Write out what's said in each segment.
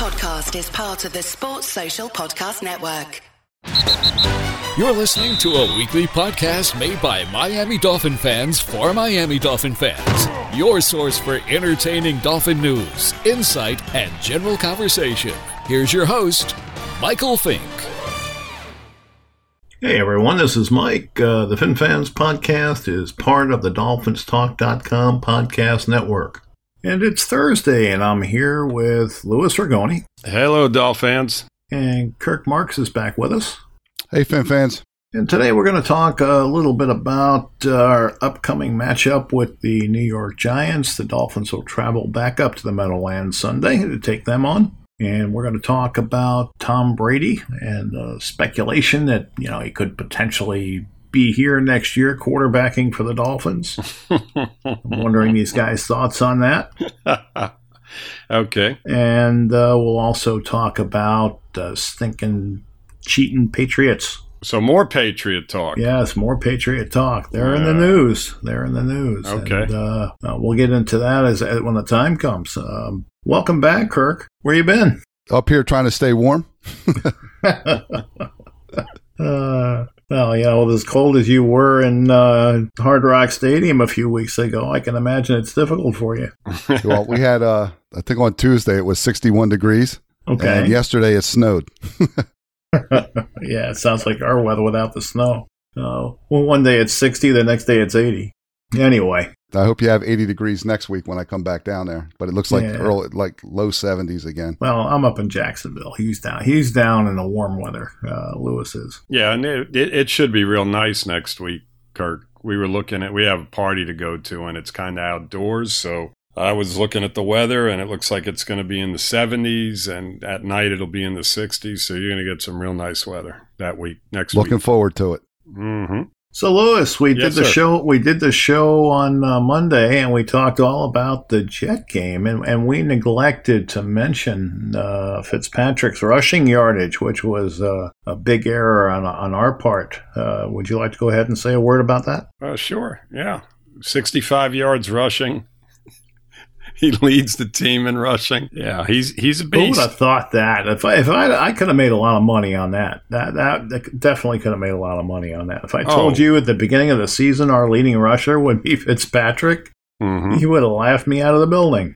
podcast is part of the Sports Social Podcast Network. You're listening to a weekly podcast made by Miami Dolphin fans for Miami Dolphin fans. Your source for entertaining Dolphin news, insight, and general conversation. Here's your host, Michael Fink. Hey everyone, this is Mike. Uh, the Fin Fans podcast is part of the DolphinsTalk.com podcast network. And it's Thursday, and I'm here with Louis Ragone. Hello, Dolphins. And Kirk Marks is back with us. Hey, Fin fans. And today we're going to talk a little bit about our upcoming matchup with the New York Giants. The Dolphins will travel back up to the Meadowlands Sunday to take them on. And we're going to talk about Tom Brady and uh, speculation that, you know, he could potentially be here next year quarterbacking for the Dolphins. I'm wondering these guys' thoughts on that. okay. And uh, we'll also talk about uh, stinking cheating Patriots. So more Patriot talk. Yes, more Patriot talk. They're in the news. They're in the news. Okay. And, uh, uh, we'll get into that as, as when the time comes. Um, welcome back, Kirk. Where you been? Up here trying to stay warm. Well, you know, as cold as you were in uh, Hard Rock Stadium a few weeks ago, I can imagine it's difficult for you. well, we had, uh, I think on Tuesday it was 61 degrees. Okay. And yesterday it snowed. yeah, it sounds like our weather without the snow. Uh, well, one day it's 60, the next day it's 80. Anyway, I hope you have 80 degrees next week when I come back down there. But it looks like Yeah. early, like low 70s again. well, I'm up in Jacksonville. He's down. He's down in the warm weather. Uh, Louis is. Yeah, and it, it, it should be real nice next week, Kirk. We were looking at, we have a party to go to, and it's kind of outdoors. So I was looking at the weather, and it looks like it's going to be in the 70s, and at night it'll be in the 60s. So you're going to get some real nice weather that week, next Looking week. Looking forward to it. hmm So, Louis, we Yes, did the sir. show. We did the show on uh, Monday, and we talked all about the Jet game, and, and we neglected to mention uh, Fitzpatrick's rushing yardage, which was uh, a big error on on our part. Uh, would you like to go ahead and say a word about that? Uh, sure. Yeah. 65 yards rushing. he leads the team in rushing. Yeah, he's he's a Who would have thought that? If I if I I could have made a lot of money on that. That that, that definitely could have made a lot of money on that. If I told Oh. you at the beginning of the season our leading rusher would be Fitzpatrick, Mhm. you would have laughed me out of the building.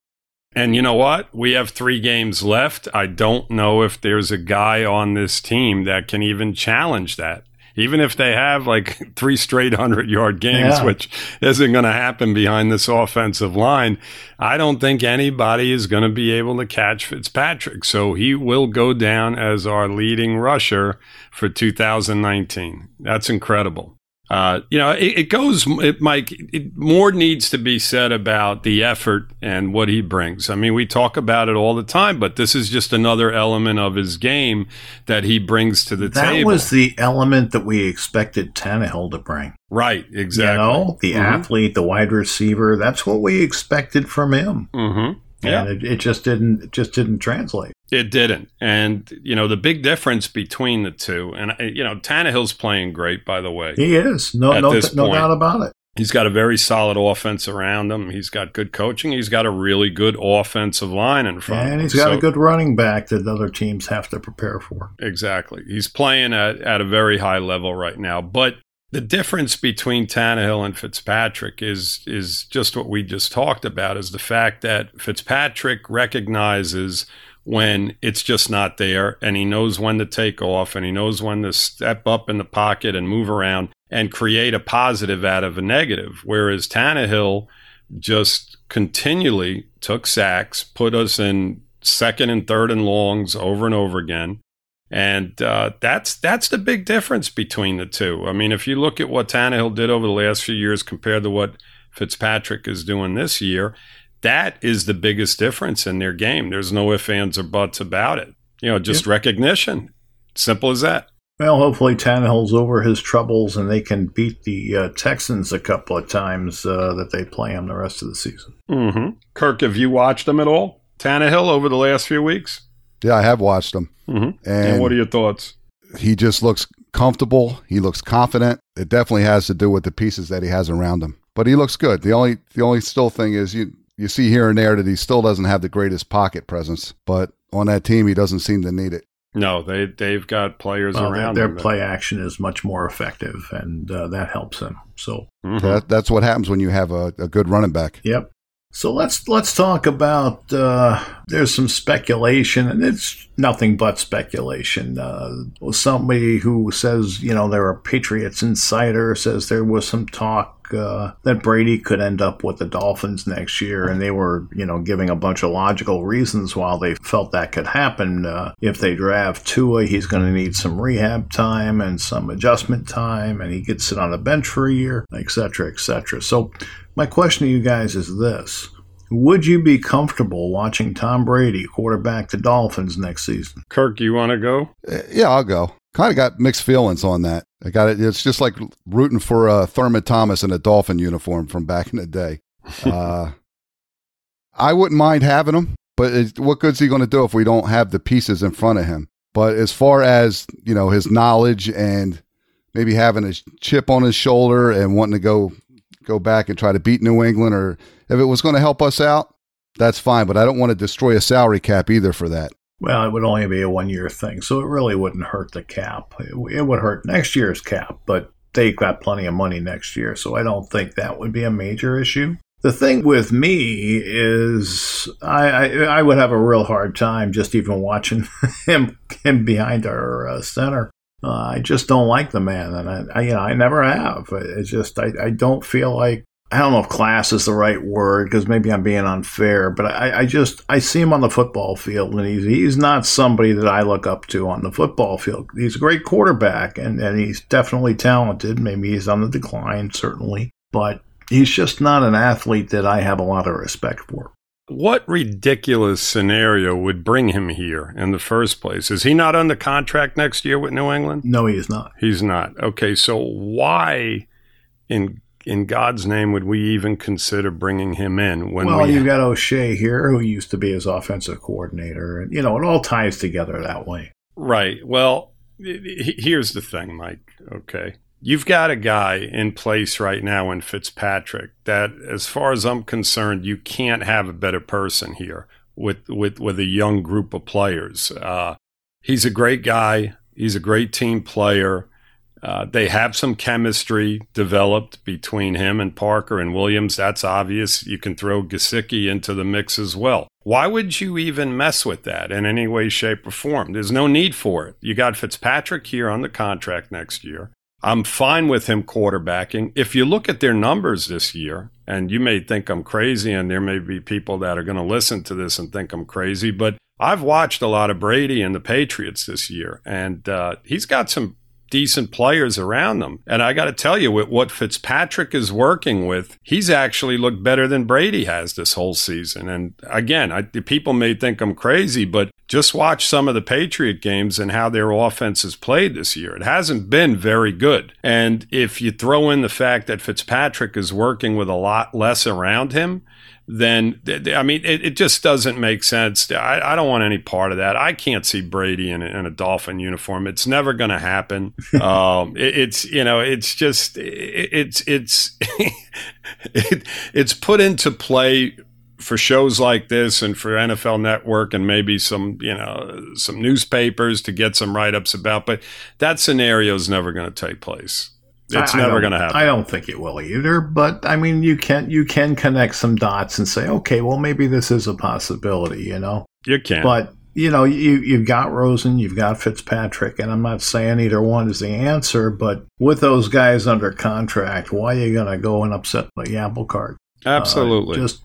And you know what? We have three games left. I don't know if there's a guy on this team that can even challenge that. Even if they have like three straight 100 yard games, Yeah. which isn't going to happen behind this offensive line, I don't think anybody is going to be able to catch Fitzpatrick. So he will go down as our leading rusher for 2019. That's incredible. Uh, you know, it, it goes, it, Mike, it, more needs to be said about the effort and what he brings. I mean, we talk about it all the time, but this is just another element of his game that he brings to the That table. That was the element that we expected Tannehill to bring. right, exactly. You know, the Mhm. athlete, the wide receiver. That's what we expected from him. Mhm. Yeah. And it, it just didn't. It just didn't translate. It didn't. And, you know, the big difference between the two, and, uh, you know, Tannehill's playing great, by the way. He is no no this no doubt about it. He's got a very solid offense around him. He's got good coaching. He's got a really good offensive line in front And he's got So- a good running back that other teams have to prepare for. Exactly. He's playing at, at a very high level right now. But the difference between Tannehill and Fitzpatrick is is just what we just talked about is the fact that Fitzpatrick recognizes when it's just not there and he knows when to take off and he knows when to step up in the pocket and move around and create a positive out of a negative. Whereas Tannehill just continually took sacks, put us in second and third and longs over and over again. And uh, that's that's the big difference between the two. I mean, if you look at what Tannehill did over the last few years compared to what Fitzpatrick is doing this year, that is the biggest difference in their game. There's no ifs, ands, or buts about it. You know, just recognition. Simple as that. Well, hopefully Tannehill's over his troubles and they can beat the uh, Texans a couple of times uh, that they play him the rest of the season. hmm Kirk, have you watched them at all? Tannehill over the last few weeks? Yeah, I have watched him. hmm And, And what are your thoughts? he just looks comfortable. He looks confident. It definitely has to do with the pieces that he has around him. But he looks good. The only the only still thing is you you see here and there that he still doesn't have the greatest pocket presence. But on that team, he doesn't seem to need it. No, they they've got players Well, around their them that- play action is much more effective, and uh, that helps him. So, Mhm. That, that's what happens when you have a, a good running back. yep. So let's let's talk about. Uh, there's some speculation, and it's nothing but speculation. Uh, somebody who says you know they're a Patriots insider says there was some talk uh, that Brady could end up with the Dolphins next year, and they were you know giving a bunch of logical reasons why they felt that could happen. Uh, if they draft Tua, he's going to need some rehab time and some adjustment time, and he could sit on the bench for a year, etc., cetera, et cetera. So my question to you guys is this. Would you be comfortable watching Tom Brady quarterback the Dolphins next season? Kirk, you want to go? Uh, Yeah, I'll go. Kind of got mixed feelings on that. I got it. It's just like rooting for uh, Thurman Thomas in a Dolphin uniform from back in the day. Uh, I wouldn't mind having him, but it, what good's he going to do if we don't have the pieces in front of him? But as far as you know, his knowledge and maybe having a chip on his shoulder and wanting to go go back and try to beat New England, or if it was going to help us out, that's fine. But I don't want to destroy a salary cap either for that. Well, it would only be a one year thing, so it really wouldn't hurt the cap. It, would hurt next year's cap, but they've got plenty of money next year, so I don't think that would be a major issue. The thing with me is I, I, I would have a real hard time just even watching him him behind our uh, center. Uh, I just don't like the man, and I, I you know I never have. It's just I, I don't feel like I don't know if class is the right word because maybe I'm being unfair, but I, I just I see him on the football field and he's he's not somebody that I look up to on the football field. He's a great quarterback and, and he's definitely talented. Maybe he's on the decline, certainly, but he's just not an athlete that I have a lot of respect for. What ridiculous scenario would bring him here in the first place? Is he not under contract next year with New England? No, he is not. He's not. Okay, so why in in God's name would we even consider bringing him in when well, we you got O'Shea here, who used to be his offensive coordinator, and you know it all ties together that way. Right. Well, here's the thing, Mike. Okay. You've got a guy in place right now in Fitzpatrick that, as far as I'm concerned, you can't have a better person here with, with, with a young group of players. Uh, he's a great guy. He's a great team player. Uh, they have some chemistry developed between him and Parker and Williams. That's obvious. You can throw Gesicki into the mix as well. Why would you even mess with that in any way, shape, or form? There's no need for it. You got Fitzpatrick here on the contract next year. I'm fine with him quarterbacking. If you look at their numbers this year, and you may think I'm crazy, and there may be people that are going to listen to this and think I'm crazy, but I've watched a lot of Brady and the Patriots this year, and uh, he's got some decent players around them. And I got to tell you, with what Fitzpatrick is working with, he's actually looked better than Brady has this whole season. And again, I, people may think I'm crazy, but just watch some of the Patriot games and how their offense has played this year. It hasn't been very good. And if you throw in the fact that Fitzpatrick is working with a lot less around him, then I mean, it, it just doesn't make sense. I, I, don't want any part of that. I can't see Brady in a, in a Dolphin uniform. It's never going to happen. um, it, it's you know, it's just it, it's it's it, it's put into play for shows like this and for NFL Network and maybe some you know some newspapers to get some write ups about. But that scenario is never going to take place. It's I, never going to happen. I don't think it will either. But I mean, you can you can connect some dots and say, okay, well, maybe this is a possibility. You know, you can. But you know, you you've got Rosen, you've got Fitzpatrick, and I'm not saying either one is the answer. But with those guys under contract, why are you going to go and upset the apple cart? Absolutely. Uh, just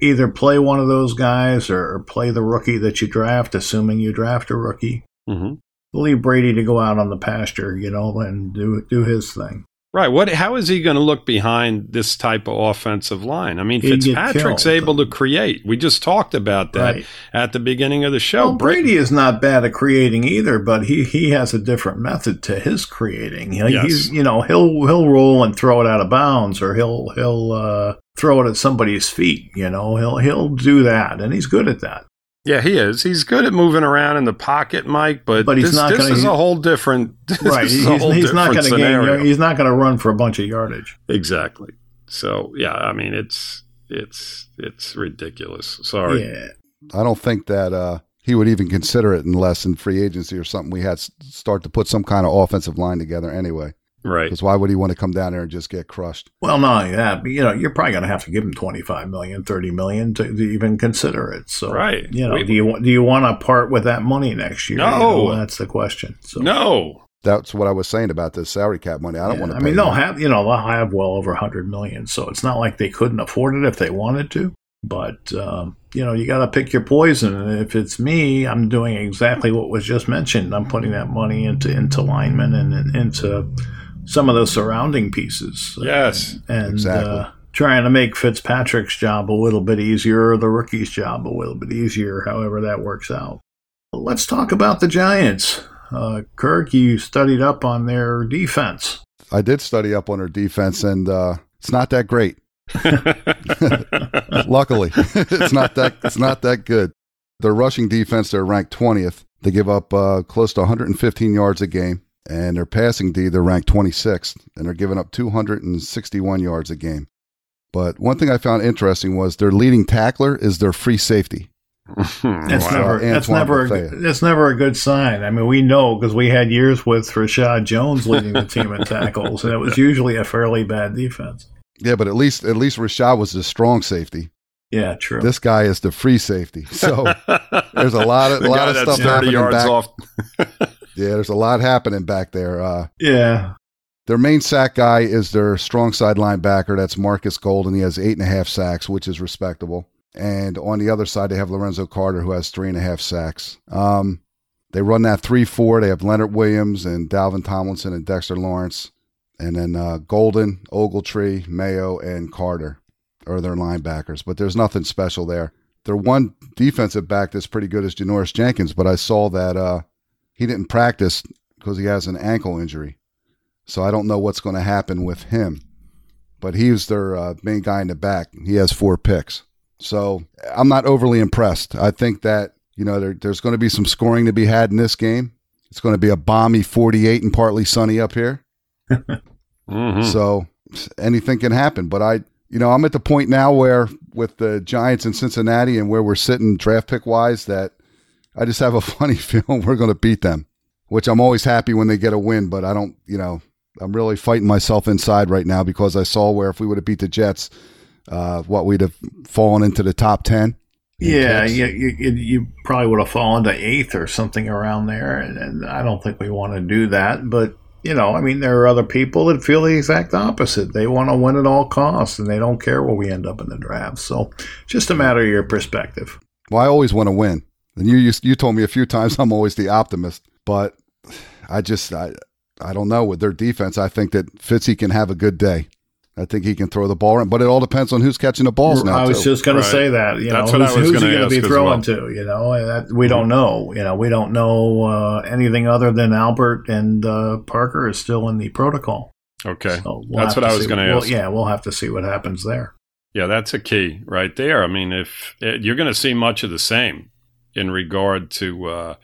either play one of those guys or, or, play the rookie that you draft, assuming you draft a rookie. Mm-hmm. Leave Brady to go out on the pasture, you know, and do do his thing. Right. What? How is he going to look behind this type of offensive line? I mean, He'd Fitzpatrick's able to create. We just talked about that right. at the beginning of the show. Well, Brady is not bad at creating either, but he, he has a different method to his creating. He, yes. He's you know he'll he'll roll and throw it out of bounds, or he'll he'll uh, throw it at somebody's feet. You know he'll he'll do that, and he's good at that. Yeah, he is. He's good at moving around in the pocket, Mike. But, but he's this, not this gonna, is a whole different. right. He's, he's not going to gain. He's not going to run for a bunch of yardage. Exactly. So yeah, I mean it's it's it's ridiculous. Sorry. Yeah. I don't think that uh, he would even consider it unless in free agency or something we had s- start to put some kind of offensive line together anyway. Right. Because why would he want to come down there and just get crushed? Well, not only that, but you know, you're probably going to have to give him 25 million, 30 million to, to even consider it. So, Right. you know, We- do you want do you want to part with that money next year? You No. know, that's the question. So, No. That's what I was saying about the salary cap money. I don't yeah, want to. I mean, they'll have you know they'll have well over 100 million, so it's not like they couldn't afford it if they wanted to. But um, you know, you got to pick your poison. And if it's me, I'm doing exactly what was just mentioned. I'm putting that money into into linemen and, and into some of the surrounding pieces. Yes. and Exactly. uh, trying to make Fitzpatrick's job a little bit easier, or the rookie's job a little bit easier, however that works out. Let's talk about the Giants. Uh, Kirk, you studied up on their defense. I did study up on their defense, and uh, it's not that great. Luckily, it's not that it's not that good. Their rushing defense, they're ranked twentieth. They give up uh, close to 115 yards a game, and their passing D, they're ranked 26th, and they're giving up 261 yards a game. But one thing I found interesting was their leading tackler is their free safety. That's Wow. never that's Antoine never a, good- that's never a good sign. I mean, we know because we had years with Reshad Jones leading the team in tackles, and it was usually a fairly bad defense. Yeah, but at least at least Reshad was the strong safety. Yeah, true. This guy is the free safety. So there's a lot of The a lot guy of that's stuff 30 happening yards back. Yeah, there's a lot happening back there. Uh, yeah, their main sack guy is their strong side linebacker. That's Marcus Golden. He has eight and a half sacks, which is respectable. And on the other side, they have Lorenzo Carter, who has three and a half sacks. Um, they run that three four. They have Leonard Williams and Dalvin Tomlinson and Dexter Lawrence, and then uh, Golden, Ogletree, Mayo, and Carter are their linebackers. But there's nothing special there. Their one defensive back that's pretty good is Janoris Jenkins, but I saw that uh, he didn't practice because he has an ankle injury. So I don't know what's going to happen with him. But he's their uh, main guy in the back. He has four picks. So I'm not overly impressed. I think that, you know, there, there's going to be some scoring to be had in this game. It's going to be a balmy 48 and partly sunny up here. Mhm. So anything can happen. But I, you know, I'm at the point now where with the Giants in Cincinnati and where we're sitting draft pick wise, that I just have a funny feeling we're going to beat them, which I'm always happy when they get a win. But I don't, you know, I'm really fighting myself inside right now because I saw where if we would have beat the Jets, uh, what we'd have fallen into the top 10. in Yeah, you, you, you you probably would have fallen to eighth or something around there, and, and I don't think we want to do that. But you know, I mean, there are other people that feel the exact opposite. They want to win at all costs, and they don't care where we end up in the draft. So, just a matter of your perspective. Well, I always want to win. And you, you you told me a few times I'm always the optimist, but I just I I don't know with their defense. I think that Fitzy can have a good day. I think he can throw the ball, around, but it all depends on who's catching the balls now. I was too. just going Right. to say that. You That's know, what I who's, was who's he gonna going to be throwing well. to? You know, that, we don't know. You know, we don't know uh, anything other than Albert and uh, Parker is still in the protocol. Okay. So we'll That's what I was gonna well, ask. Yeah, we'll have to see what happens there. Yeah, that's a key right there. I mean, if eh, you're going to see much of the same in regard to uh,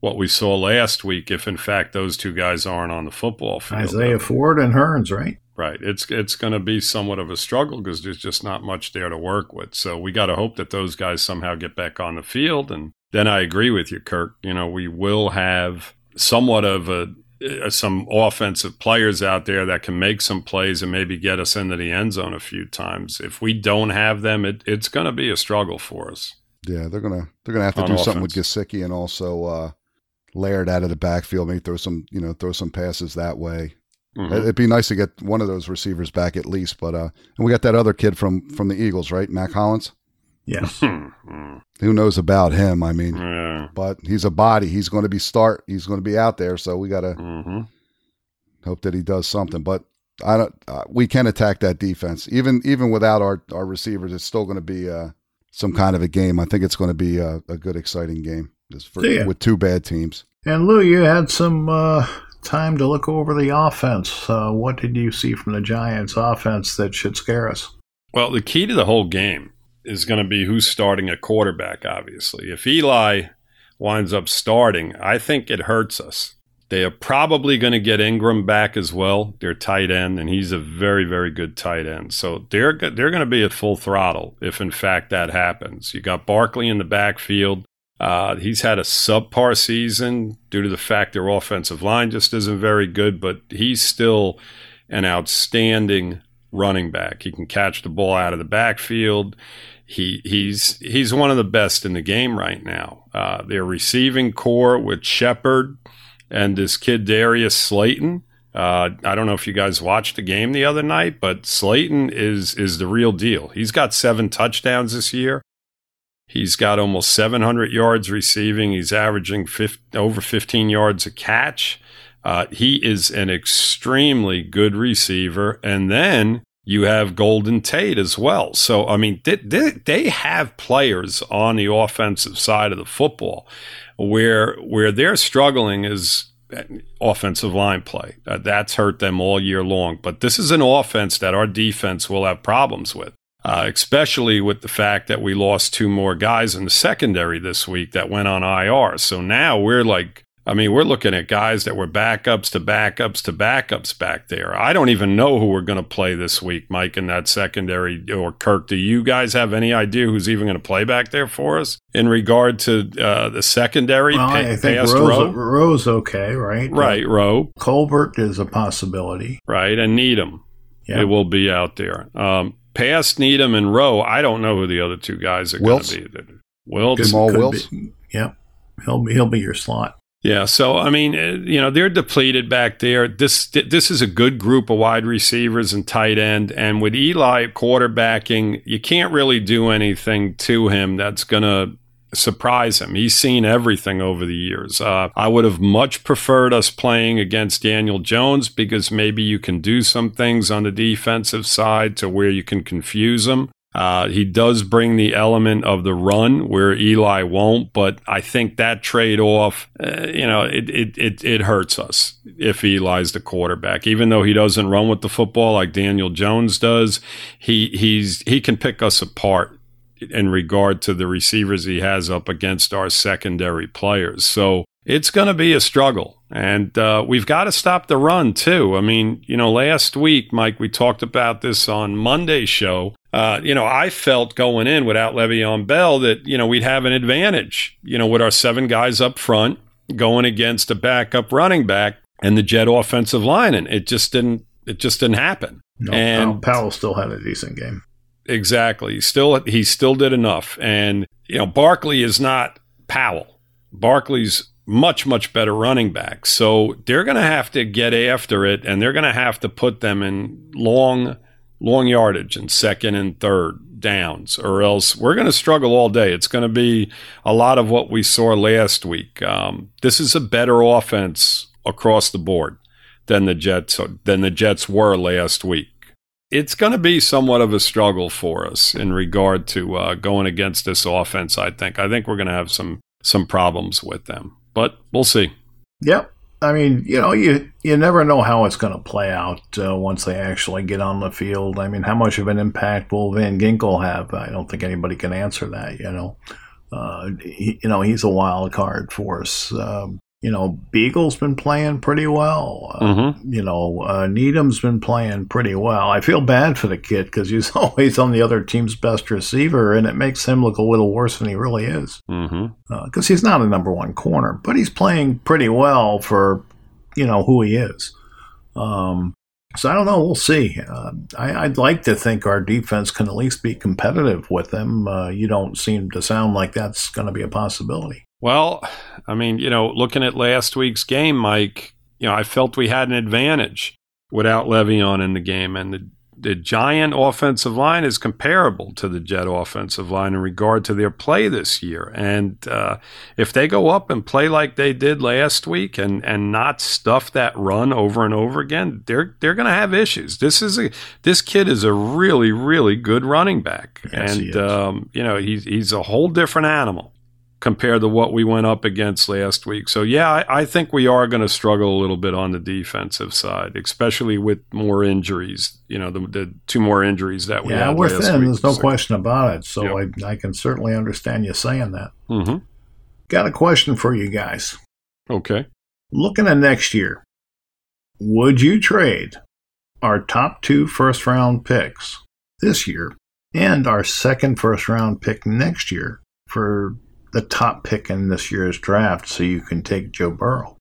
what we saw last week, if in fact those two guys aren't on the football field, Isaiah Ford and Hurns, right? right? It's it's going to be somewhat of a struggle because there's just not much there to work with. So we got to hope that those guys somehow get back on the field. And then I agree with you, Kirk. You know, we will have somewhat of a uh, some offensive players out there that can make some plays and maybe get us into the end zone a few times. If we don't have them, it, it's going to be a struggle for us. Yeah, they're gonna they're gonna have to On do something with offense. Gesicki and also uh, Laird out of the backfield. Maybe throw some you know throw some passes that way. Mhm. It'd be nice to get one of those receivers back at least. But uh, and we got that other kid from from the Eagles, right? Mack Hollins. Yes. Hmm, hmm. Who knows about him? I mean, Yeah. but he's a body. He's going to be start. He's going to be out there. So we got to hmm hope that he does something. But I don't. Uh, we can attack that defense even even without our our receivers. It's still going to be uh, some kind of a game. I think it's going to be a, a good, exciting game for, Yeah. with two bad teams. And Lou, you had some uh, time to look over the offense. Uh, what did you see from the Giants' offense that should scare us? Well, the key to the whole game is going to be who's starting a quarterback, obviously. If Eli winds up starting, I think it hurts us. They are probably going to get Ingram back as well, their tight end, and he's a very, very good tight end. So they're they're going to be at full throttle if, in fact, that happens. You got Barkley in the backfield. Uh, he's had a subpar season due to the fact their offensive line just isn't very good, but he's still an outstanding running back. He can catch the ball out of the backfield. He he's he's one of the best in the game right now. Uh, their receiving corps with Shepard and this kid Darius Slayton. Uh, I don't know if you guys watched the game the other night, but Slayton is is the real deal. He's got seven touchdowns this year. He's got almost 700 yards receiving. He's averaging 50, over 15 yards a catch. Uh, he is an extremely good receiver. And then you have Golden Tate as well. So, I mean, they, they, they have players on the offensive side of the football where where they're struggling is offensive line play. Uh, that's hurt them all year long. But this is an offense that our defense will have problems with uh, especially with the fact that we lost two more guys in the secondary this week that went on IR. So now we're like, I mean, we're looking at guys that were backups to backups to backups back there. I don't even know who we're going to play this week, Mike, in that secondary or Kirk. Do you guys have any idea who's even going to play back there for us in regard to uh, the secondary? Well, pa- I think Rose, Rowe? Rowe's okay, right? Right, uh, Rowe. Colbert is a possibility. Right, and Needham. Yep. It will be out there. Um, past Needham and Rowe, I don't know who the other two guys are going to be. Wiltz, Jomal Wiltz. Be, yep, he'll be he'll be your slot. Yeah, so I mean, uh, you know, they're depleted back there. This this is a good group of wide receivers and tight end, and with Eli quarterbacking, you can't really do anything to him that's going to surprise him. He's seen everything over the years. Uh, I would have much preferred us playing against Daniel Jones because maybe you can do some things on the defensive side to where you can confuse him. Uh, he does bring the element of the run where Eli won't, but I think that trade off, uh, you know, it, it, it, it hurts us if Eli's the quarterback. Even though he doesn't run with the football like Daniel Jones does, he, he's, he can pick us apart in regard to the receivers he has up against our secondary players. So it's going to be a struggle. And uh, we've got to stop the run, too. I mean, you know, last week, Mike, we talked about this on Monday's show. Uh, you know, I felt going in without Le'Veon Bell that, you know, we'd have an advantage, you know, with our seven guys up front going against a backup running back and the Jet offensive line. And it just didn't, it just didn't happen. No, and Powell still had a decent game. Exactly. He still he still did enough. And you know, Barkley is not Powell. Barkley's much much better running back. So they're going to have to get after it and they're going to have to put them in long long yardage and second and third downs or else we're going to struggle all day. It's going to be a lot of what we saw last week. Um, this is a better offense across the board than the Jets than the Jets were last week it's going to be somewhat of a struggle for us in regard to uh, going against this offense. I think. I think we're going to have some some problems with them, but we'll see. Yep. I mean, you know, you you never know how it's going to play out uh, once they actually get on the field. I mean, how much of an impact will Van Ginkel have? I don't think anybody can answer that. You know, uh, he, you know, he's a wild card for us. Um, you know, Biegel's been playing pretty well. Uh, mm-hmm. You know, uh, Needham's been playing pretty well. I feel bad for the kid because he's always on the other team's best receiver, and it makes him look a little worse than he really is. Because mm-hmm. uh, he's not a number one corner, but he's playing pretty well for, you know, who he is. Um, so I don't know. We'll see. Uh, I, would like to think our defense can at least be competitive with them. Uh, you don't seem to sound like that's going to be a possibility. Well, I mean, you know, looking at last week's game, Mike, you know, I felt we had an advantage without Le'Veon in the game, and the the Giant offensive line is comparable to the Jet offensive line in regard to their play this year. And uh, if they go up and play like they did last week and and not stuff that run over and over again, they're they're going to have issues. This is a this kid is a really really good running back, yes, and um, you know he's he's a whole different animal compared to what we went up against last week. So, yeah, I, I think we are going to struggle a little bit on the defensive side, especially with more injuries. You know, the, the two more injuries that we have. yeah, had. we're thin. There's no so, question about it. So yep. I, I can certainly understand you saying that. Mm-hmm. Got a question for you guys. Okay. Looking at next year, would you trade our top two first round picks this year and our second first round pick next year for the top pick in this year's draft so you can take Joe Burrow.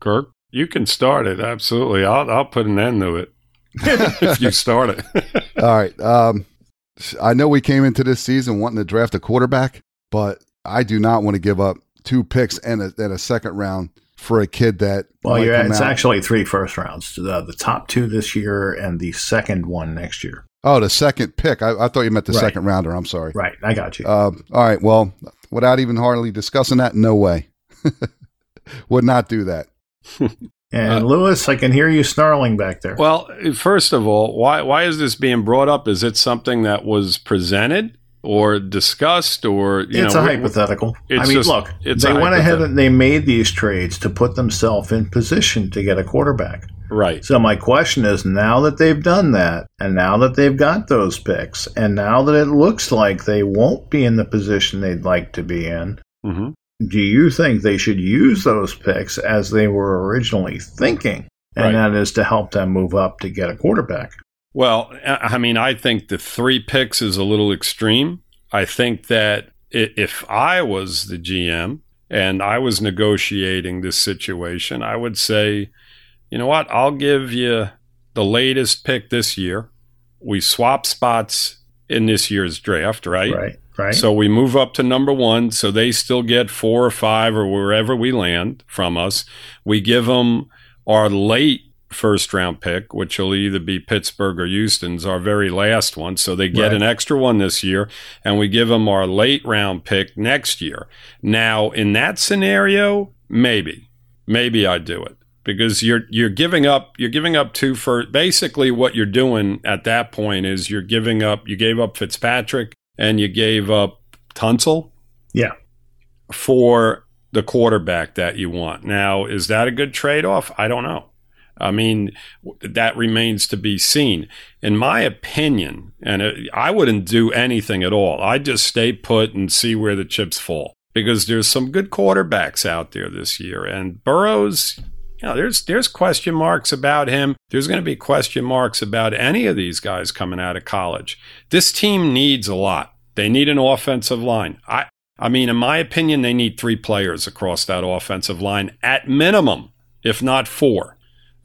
Kirk, you can start it. Absolutely. I'll, I'll put an end to it if you start it. All right. Um, I know we came into this season wanting to draft a quarterback, but I do not want to give up two picks and a, and a second round for a kid that. Well, yeah, it's out. actually three first rounds. The, the top two this year and the second one next year. Oh, the second pick. I, I thought you meant the right. second rounder. I'm sorry. Right. I got you. Uh, all right. Well, without even hardly discussing that, no way. Would not do that. And uh, Louis, I can hear you snarling back there. Well, first of all, why why is this being brought up? Is it something that was presented or discussed, or it's know, a hypothetical? I mean, just, look, they went ahead and they made these trades to put themselves in position to get a quarterback. Right. So my question is, now that they've done that, and now that they've got those picks, and now that it looks like they won't be in the position they'd like to be in, mm-hmm do you think they should use those picks as they were originally thinking? And right. that is to help them move up to get a quarterback. Well, I mean, I think the three picks is a little extreme. I think that if I was the GM and I was negotiating this situation, I would say, you know what, I'll give you the latest pick this year. We swap spots in this year's draft, right? Right. Right. So we move up to number one. So they still get four or five or wherever we land from us. We give them our late first round pick, which will either be Pittsburgh or Houston's, our very last one. So they get right. an extra one this year, and we give them our late round pick next year. Now, in that scenario, maybe, maybe I do it because you're you're giving up you're giving up two for basically what you're doing at that point is you're giving up you gave up Fitzpatrick and you gave up Tunsil. Yeah. For the quarterback that you want. Now, is that a good trade off? I don't know. I mean, that remains to be seen. In my opinion, and it, I wouldn't do anything at all. I'd just stay put and see where the chips fall because there's some good quarterbacks out there this year. And Burrows, you know, there's there's question marks about him. There's going to be question marks about any of these guys coming out of college. This team needs a lot. They need an offensive line. I I mean, in my opinion, they need three players across that offensive line at minimum, if not four.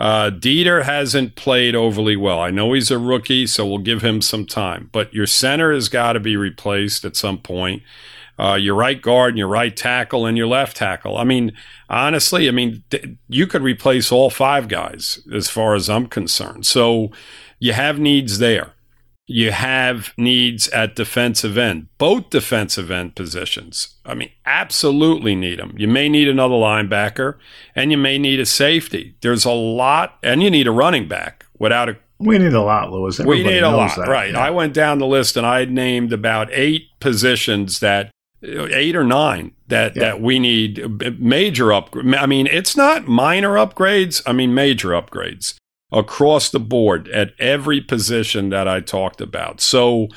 Uh, Deiter hasn't played overly well. I know he's a rookie, so we'll give him some time. But your center has got to be replaced at some point uh, your right guard and your right tackle and your left tackle. I mean, honestly, I mean, th- you could replace all five guys as far as I'm concerned. So you have needs there. You have needs at defensive end, both defensive end positions. I mean, absolutely need them. You may need another linebacker and you may need a safety. There's a lot, and you need a running back without a we need a lot, Louis. Everybody we need a lot, that. right? Yeah. I went down the list and I named about eight positions that eight or nine that yeah. that we need uh, major up. I mean, it's not minor upgrades. I mean, major upgrades across the board at every position that I talked about. So,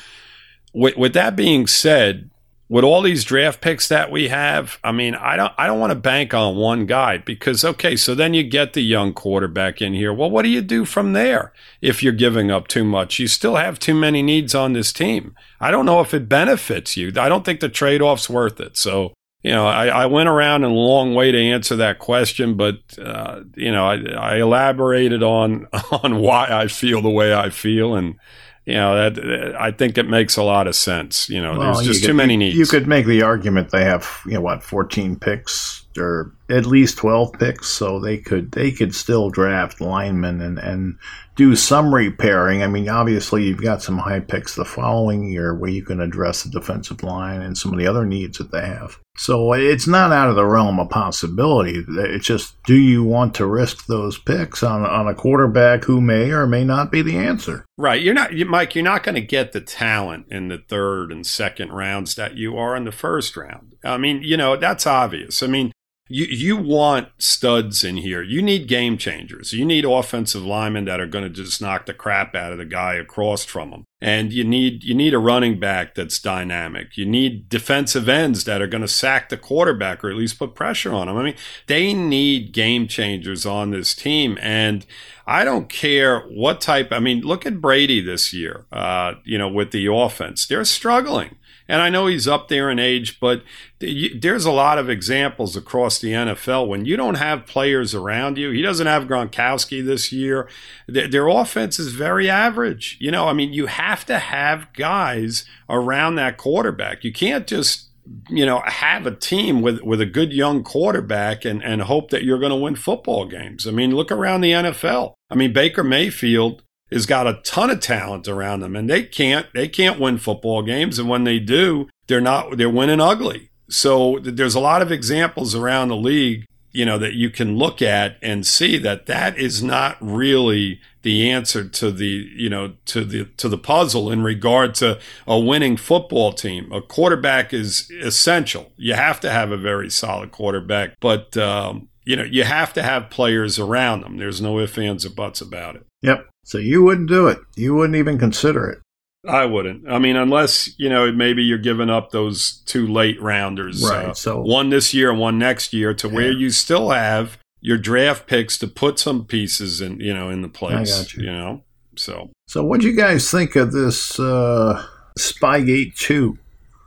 with, with that being said, with all these draft picks that we have, I mean, I don't I don't want to bank on one guy because okay, so then you get the young quarterback in here. Well, what do you do from there if you're giving up too much? You still have too many needs on this team. I don't know if it benefits you. I don't think the trade-off's worth it. So, you know, I, I went around in a long way to answer that question, but uh, you know, I, I elaborated on on why I feel the way I feel and you know that I think it makes a lot of sense. You know, well, there's just could, too many needs. You could make the argument they have you know what 14 picks or at least 12 picks, so they could they could still draft linemen and and do some repairing. I mean, obviously, you've got some high picks the following year where you can address the defensive line and some of the other needs that they have. So it's not out of the realm of possibility. It's just, do you want to risk those picks on, on a quarterback who may or may not be the answer? Right. You're not, you, Mike, you're not going to get the talent in the third and second rounds that you are in the first round. I mean, you know, that's obvious. I mean, you you want studs in here. You need game changers. You need offensive linemen that are going to just knock the crap out of the guy across from them. And you need you need a running back that's dynamic. You need defensive ends that are going to sack the quarterback or at least put pressure on him. I mean, they need game changers on this team and I don't care what type. I mean, look at Brady this year. Uh, you know, with the offense, they're struggling. And I know he's up there in age, but there's a lot of examples across the NFL when you don't have players around you. He doesn't have Gronkowski this year. Their offense is very average. You know, I mean, you have to have guys around that quarterback. You can't just you know, have a team with, with a good young quarterback and, and hope that you're going to win football games. I mean, look around the NFL. I mean, Baker Mayfield has got a ton of talent around them and they can't they can't win football games. And when they do they're not they're winning ugly. So there's a lot of examples around the league you know that you can look at and see that that is not really the answer to the you know to the to the puzzle in regard to a winning football team. A quarterback is essential. You have to have a very solid quarterback but um, you know you have to have players around them. There's no ifs ands or buts about it yep so you wouldn't do it. You wouldn't even consider it. I wouldn't. I mean, unless you know, maybe you're giving up those two late rounders, right? Uh, so one this year and one next year, to yeah. where you still have your draft picks to put some pieces in, you know, in the place. You. you. know, so so what do you guys think of this uh, Spygate two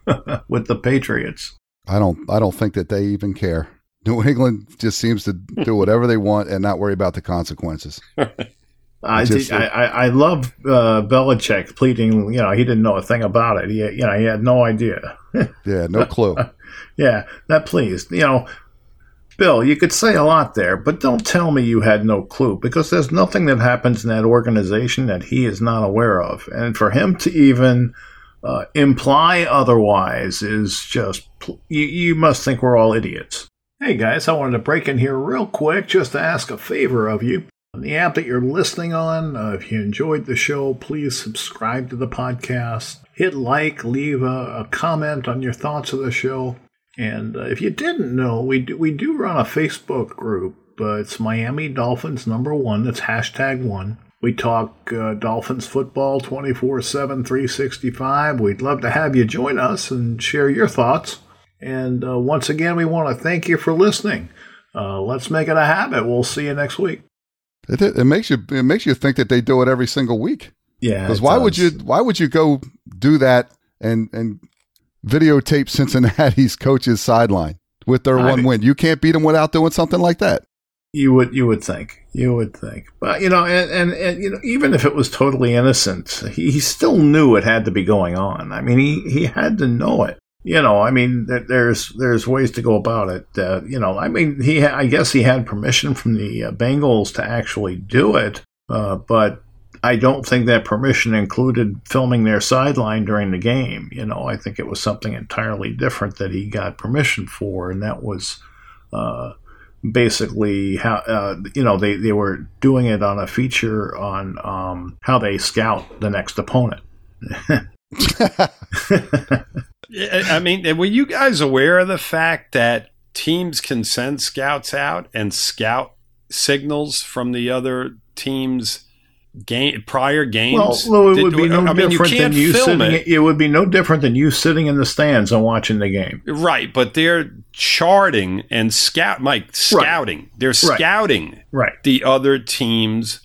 with the Patriots? I don't. I don't think that they even care. New England just seems to do whatever they want and not worry about the consequences. I, just, I, I, I love uh, Belichick pleading. You know, he didn't know a thing about it. He, you know, he had no idea. yeah, no clue. yeah, that please. You know, Bill, you could say a lot there, but don't tell me you had no clue because there's nothing that happens in that organization that he is not aware of. And for him to even uh, imply otherwise is just, you, you must think we're all idiots. Hey guys, I wanted to break in here real quick just to ask a favor of you. On the app that you're listening on, uh, if you enjoyed the show, please subscribe to the podcast. Hit like, leave a, a comment on your thoughts of the show. And uh, if you didn't know, we do, we do run a Facebook group. Uh, it's Miami Dolphins number one. That's hashtag one. We talk uh, Dolphins football 24 7, 365. We'd love to have you join us and share your thoughts. And uh, once again, we want to thank you for listening. Uh, let's make it a habit. We'll see you next week. It, it makes you it makes you think that they do it every single week. Yeah. Because why does. would you why would you go do that and and videotape Cincinnati's coach's sideline with their I one mean, win? You can't beat them without doing something like that. You would you would think you would think, but you know, and, and, and you know, even if it was totally innocent, he, he still knew it had to be going on. I mean, he he had to know it you know, I mean, there's there's ways to go about it. Uh, you know, I mean, he I guess he had permission from the uh, Bengals to actually do it, uh, but I don't think that permission included filming their sideline during the game. You know, I think it was something entirely different that he got permission for, and that was uh, basically how uh, you know they, they were doing it on a feature on um, how they scout the next opponent. I mean, were you guys aware of the fact that teams can send scouts out and scout signals from the other team's game prior games? Well, it would be no I mean, different than you sitting. It. it. would be no different than you sitting in the stands and watching the game. Right, but they're charting and scout, Mike, scouting. Right. They're scouting right. the other team's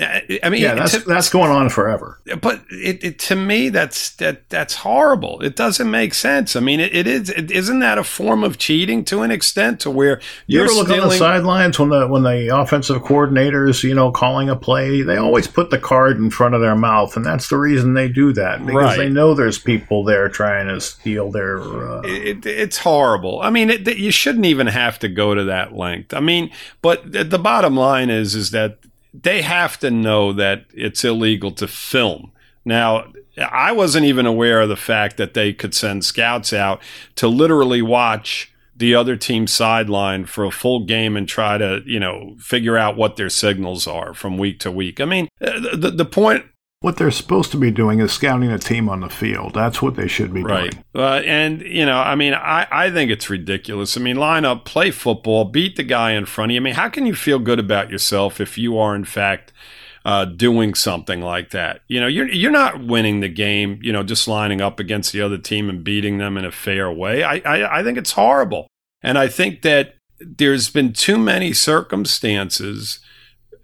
I mean, yeah, that's to, that's going on forever. But it, it, to me, that's that that's horrible. It doesn't make sense. I mean, it, it is. It, isn't that a form of cheating to an extent to where you ever look stealing- on the sidelines when the when the offensive coordinators, you know, calling a play, they always put the card in front of their mouth, and that's the reason they do that because right. they know there's people there trying to steal their. Uh, it, it's horrible. I mean, you shouldn't even have to go to that length. I mean, but the bottom line is is that they have to know that it's illegal to film. Now, I wasn't even aware of the fact that they could send scouts out to literally watch the other team's sideline for a full game and try to, you know, figure out what their signals are from week to week. I mean, uh, the, the point what they're supposed to be doing is scouting a team on the field. That's what they should be right. doing. Uh, and, you know, I mean, I, I think it's ridiculous. I mean, line up, play football, beat the guy in front of you. I mean, how can you feel good about yourself if you are, in fact, uh, doing something like that? You know, you're, you're not winning the game, you know, just lining up against the other team and beating them in a fair way. I, I, I think it's horrible. And I think that there's been too many circumstances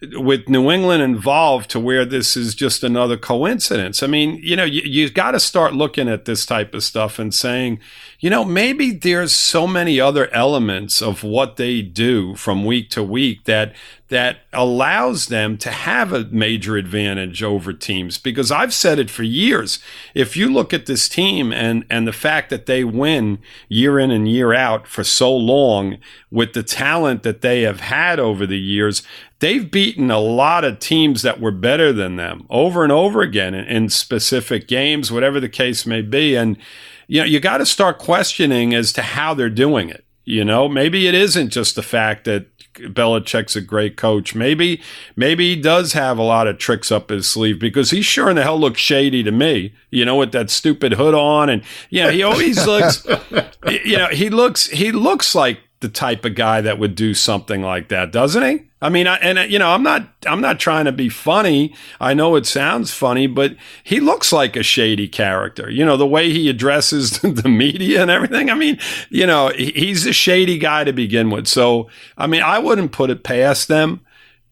with New England involved to where this is just another coincidence. I mean, you know, you, you got to start looking at this type of stuff and saying, you know, maybe there's so many other elements of what they do from week to week that that allows them to have a major advantage over teams because I've said it for years. If you look at this team and and the fact that they win year in and year out for so long with the talent that they have had over the years, they've beaten a lot of teams that were better than them over and over again in, in specific games, whatever the case may be and you know, you got to start questioning as to how they're doing it. You know, maybe it isn't just the fact that Belichick's a great coach. Maybe, maybe he does have a lot of tricks up his sleeve because he sure in the hell looks shady to me. You know, with that stupid hood on, and you know, he always looks. You know, he looks he looks like the type of guy that would do something like that, doesn't he? I mean, I, and uh, you know, I'm not, I'm not trying to be funny. I know it sounds funny, but he looks like a shady character. You know, the way he addresses the media and everything. I mean, you know, he's a shady guy to begin with. So, I mean, I wouldn't put it past them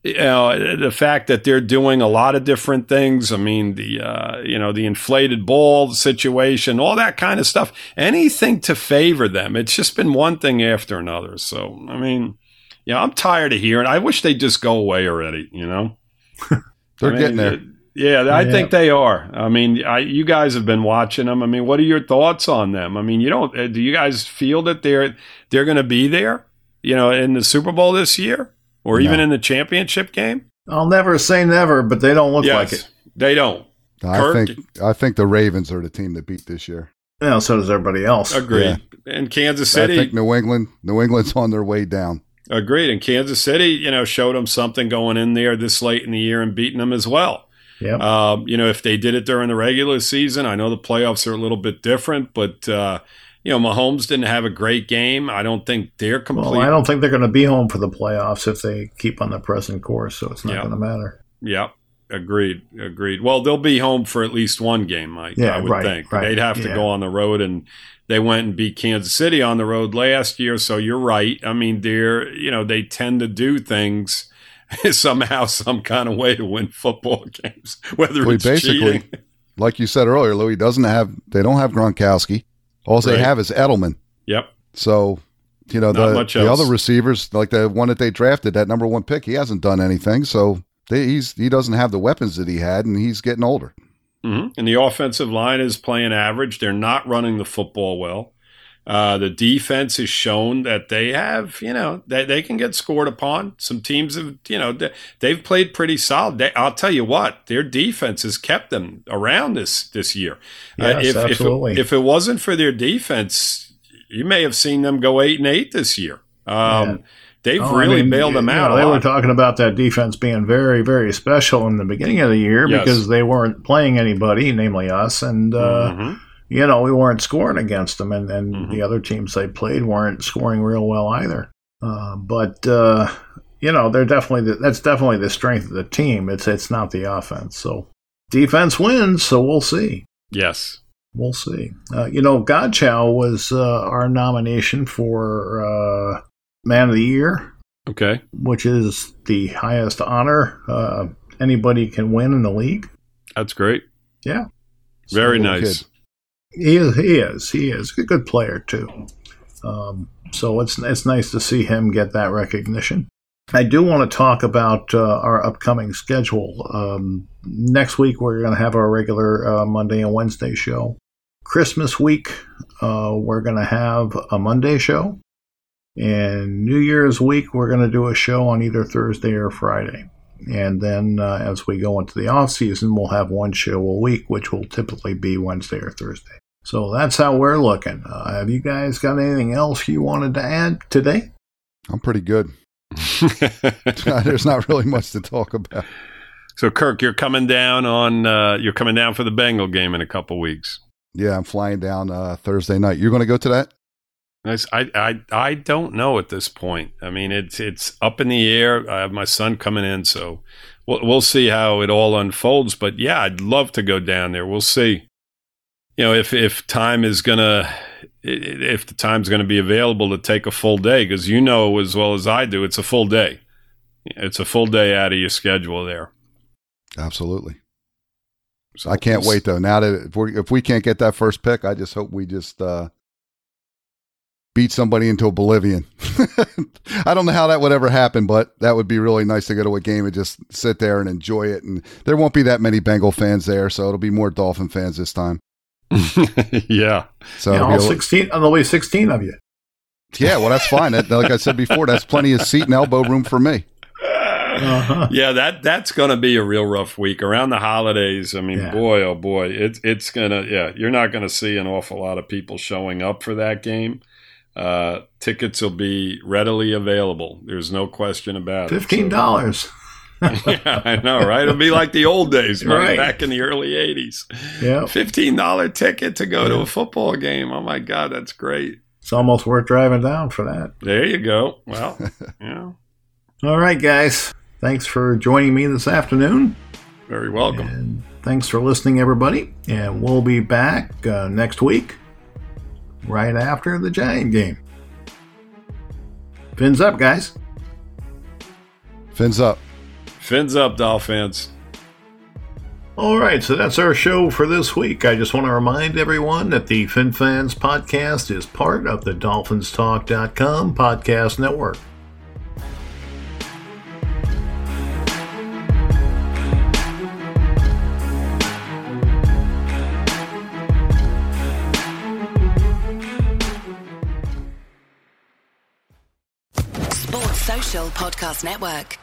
you know the fact that they're doing a lot of different things i mean the uh, you know the inflated ball situation all that kind of stuff anything to favor them it's just been one thing after another so i mean yeah i'm tired of hearing i wish they'd just go away already you know they're I mean, getting there yeah, I yeah. think they are. I mean, I, you guys have been watching them. I mean, what are your thoughts on them? I mean, you don't do you guys feel that they're they're going to be there, you know, in the Super Bowl this year? Or even in the championship game? I'll never say never, but they don't look yes, like it. They don't. I Kirk, think I think the Ravens are the team that beat this year. Yeah, so does everybody else. Agreed. Yeah. And Kansas City. I think New England. New England's on their way down. Agreed. And Kansas City, you know, showed them something going in there this late in the year and beating them as well. Yeah. Um, you know, if they did it during the regular season, I know the playoffs are a little bit different, but uh, you know, Mahomes didn't have a great game. I don't think they're complete. Well, I don't think they're going to be home for the playoffs if they keep on the present course, so it's not yep. going to matter. Yep. Agreed. Agreed. Well, they'll be home for at least one game, Mike. Yeah, I would right, think. Right. They'd have to yeah. go on the road and they went and beat Kansas City on the road last year, so you're right. I mean, they're, you know, they tend to do things somehow some kind of way to win football games, whether well, it's basically cheating. like you said earlier, Louis doesn't have they don't have Gronkowski. All right. they have is Edelman. Yep. So, you know, the, the other receivers, like the one that they drafted, that number one pick, he hasn't done anything. So they, he's he doesn't have the weapons that he had, and he's getting older. Mm-hmm. And the offensive line is playing average. They're not running the football well. Uh, the defense has shown that they have, you know, they, they can get scored upon. Some teams have, you know, they, have played pretty solid. They, I'll tell you what, their defense has kept them around this this year. Uh, yes, uh, if, absolutely. If it, if it wasn't for their defense, you may have seen them go eight and eight this year. Um, yeah. They've oh, really I mean, bailed them out. Know, they were talking about that defense being very, very special in the beginning of the year yes. because they weren't playing anybody, namely us, and uh, mm-hmm you know, we weren't scoring against them, and, and mm-hmm. the other teams they played weren't scoring real well either. Uh, but uh, you know, they're definitely the, that's definitely the strength of the team. It's it's not the offense. So defense wins. So we'll see. Yes, we'll see. Uh, you know, Godchaux was uh, our nomination for uh, Man of the Year. Okay, which is the highest honor uh, anybody can win in the league. That's great. Yeah, very so, nice. Kid. He is. He is. He is a good player too. Um, so it's it's nice to see him get that recognition. I do want to talk about uh, our upcoming schedule. Um, next week we're going to have our regular uh, Monday and Wednesday show. Christmas week uh, we're going to have a Monday show, and New Year's week we're going to do a show on either Thursday or Friday. And then uh, as we go into the off season, we'll have one show a week, which will typically be Wednesday or Thursday. So that's how we're looking. Uh, have you guys got anything else you wanted to add today? I'm pretty good. There's not really much to talk about. So, Kirk, you're coming down on uh, you're coming down for the Bengal game in a couple weeks. Yeah, I'm flying down uh, Thursday night. You're going to go to that? I, I I don't know at this point. I mean, it's it's up in the air. I have my son coming in, so we'll we'll see how it all unfolds. But yeah, I'd love to go down there. We'll see you know, if if time is gonna if the time's going to be available to take a full day, because you know as well as I do, it's a full day. it's a full day out of your schedule there. Absolutely. So I can't wait though. Now that if we if we can't get that first pick, I just hope we just uh, beat somebody into oblivion. I don't know how that would ever happen, but that would be really nice to go to a game and just sit there and enjoy it. And there won't be that many Bengal fans there, so it'll be more Dolphin fans this time. yeah. So yeah, all sixteen. There'll be sixteen of you. Yeah, well, that's fine. That, like I said before, that's plenty of seat and elbow room for me. Uh-huh. Yeah, that that's going to be a real rough week around the holidays. I mean, yeah. boy, oh boy, it's it's gonna. Yeah, you're not going to see an awful lot of people showing up for that game. Uh, tickets will be readily available. There's no question about it. Fifteen dollars. yeah, I know, right? It'll be like the old days, right? right. Back in the early '80s. Yeah, fifteen dollar ticket to go yeah. to a football game. Oh my God, that's great. It's almost worth driving down for that. There you go. Well, yeah. All right, guys. Thanks for joining me this afternoon. Very welcome. And thanks for listening, everybody. And we'll be back uh, next week, right after the Giant game. Fins up, guys. Fins up. Fins up, Dolphins. All right, so that's our show for this week. I just want to remind everyone that the FinFans podcast is part of the DolphinsTalk.com podcast network. Sports Social Podcast Network.